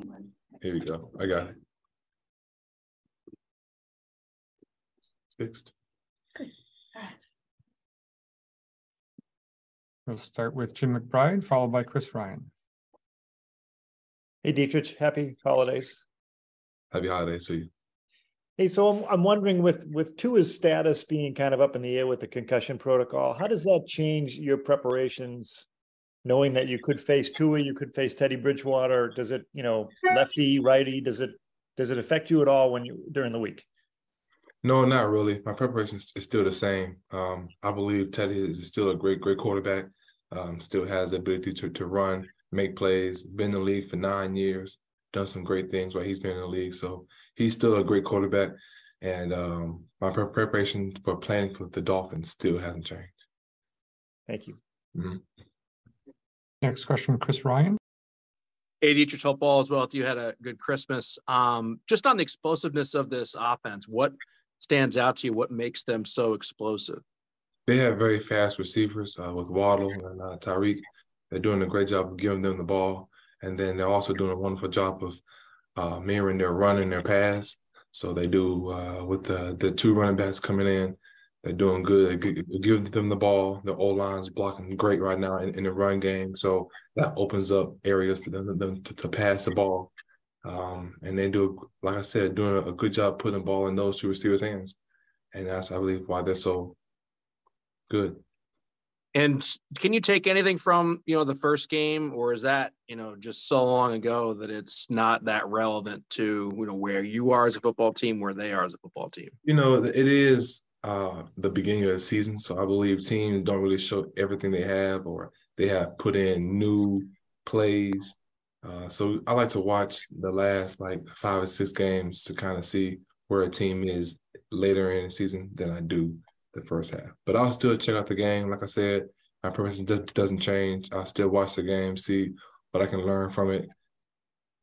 Here we go. I got it. It's Fixed. We'll start with Jim McBride, followed by Chris Ryan. Hey Deatrich, happy holidays. Happy holidays to you. Hey, so I'm, I'm wondering with, with Tua's status being kind of up in the air with the concussion protocol, how does that change your preparations? Knowing that you could face Tua, you could face Teddy Bridgewater, does it, you know, lefty, righty, does it, does it affect you at all when you, during the week? No, not really. My preparation is still the same. Um, I believe Teddy is still a great, great quarterback. Um, still has the ability to to run, make plays. Been in the league for nine years. Done some great things while he's been in the league. So he's still a great quarterback. And um, my preparation for playing for the Dolphins still hasn't changed. Thank you. Mhm. Next question, Chris Ryan. Hey, Deatrich, hope all is well with you. Had a good Christmas. Um, just on the explosiveness of this offense, what stands out to you? What makes them so explosive? They have very fast receivers uh, with Waddle and uh, Tyreek. They're doing a great job of giving them the ball, and then they're also doing a wonderful job of uh, mirroring their run and their pass. So they do uh, with the the two running backs coming in. They're doing good. Give them the ball. The O line's blocking great right now in, in the run game. So that opens up areas for them, them to, to pass the ball. Um, and they do, like I said, doing a good job putting the ball in those two receivers' hands. And that's, I believe, why they're so good. And can you take anything from you know the first game, or is that you know just so long ago that it's not that relevant to you know where you are as a football team, where they are as a football team? You know, it is uh, the beginning of the season, so I believe teams don't really show everything they have, or they have put in new plays. Uh, so I like to watch the last like five or six games to kind of see where a team is later in the season than I do the first half. But I'll still check out the game. Like I said, my preference does, doesn't change. I'll still watch the game, see what I can learn from it,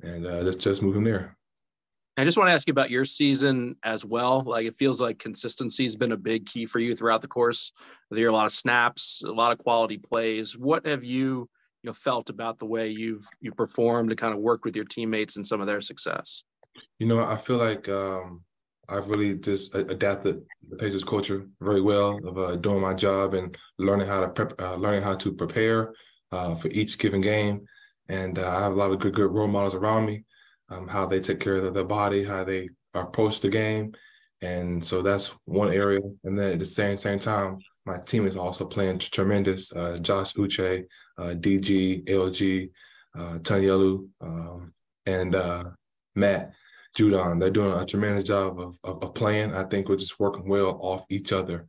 and uh, just just move from there. I just want to ask you about your season as well. Like it feels like consistency has been a big key for you throughout the course of the year. A lot of snaps, a lot of quality plays. What have you, you know, felt about the way you've you performed and kind of worked with your teammates and some of their success? You know, I feel like um, I've really just adapted the Pacers culture very well of uh, doing my job and learning how to prep, uh, learning how to prepare uh, for each given game. And uh, I have a lot of good, good role models around me, um, how they take care of their body, how they approach the game. And so that's one area. And then at the same same time, my team is also playing tremendous. Uh, Josh Uche, uh, DG, LG, uh, Tanyelu, um, and uh, Matt Judon. They're doing a tremendous job of, of, of playing. I think we're just working well off each other,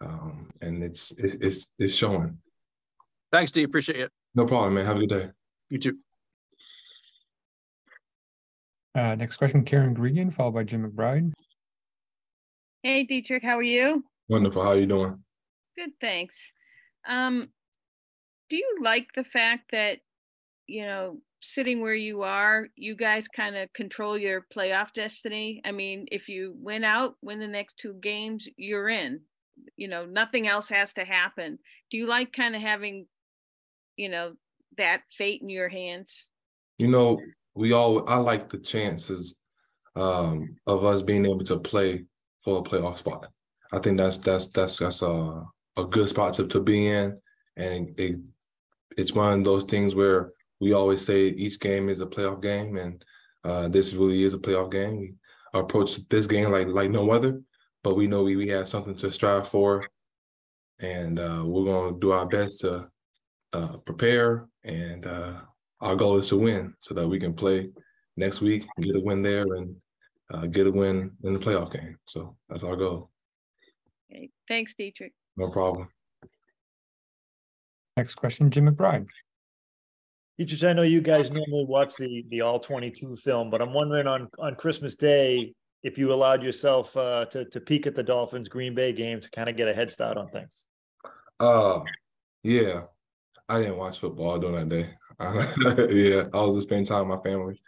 um, and it's it, it's it's showing. Thanks, D. Appreciate it. No problem, man. Have a good day. You too. Uh, next question, Karen Guregian, followed by Jim McBride. Hey Deatrich, how are you? Wonderful. How are you doing? Good, thanks. Um, do you like the fact that, you know, sitting where you are, you guys kind of control your playoff destiny? I mean, if you win out, win the next two games, you're in. You know, nothing else has to happen. Do you like kind of having, you know, that fate in your hands? You know, we all I like the chances um, of us being able to play for a playoff spot. I think that's that's that's that's a a good spot to, to be in, and it, it's one of those things where we always say each game is a playoff game, and uh, this really is a playoff game. We approach this game like like no other, but we know we, we have something to strive for, and uh, we're gonna do our best to uh, prepare and uh, our goal is to win so that we can play next week, get a win there, and uh, get a win in the playoff game. So that's our goal. Okay, thanks, Deatrich. No problem. Next question, Jim McBride. Deatrich, I know you guys normally watch the, the all twenty-two film, but I'm wondering on, on Christmas Day, if you allowed yourself, uh, to, to peek at the Dolphins Green Bay game to kind of get a head start on things. Uh, yeah, I didn't watch football during that day. yeah, I was just spending time with my family.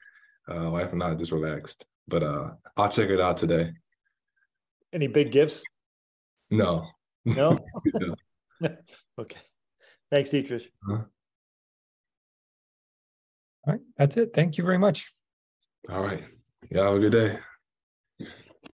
Uh, wife and I just relaxed. But uh, I'll check it out today. Any big gifts? No. No? No. Okay. Thanks, Deatrich. All right, that's it. Thank you very much. All right. Y'all have a good day.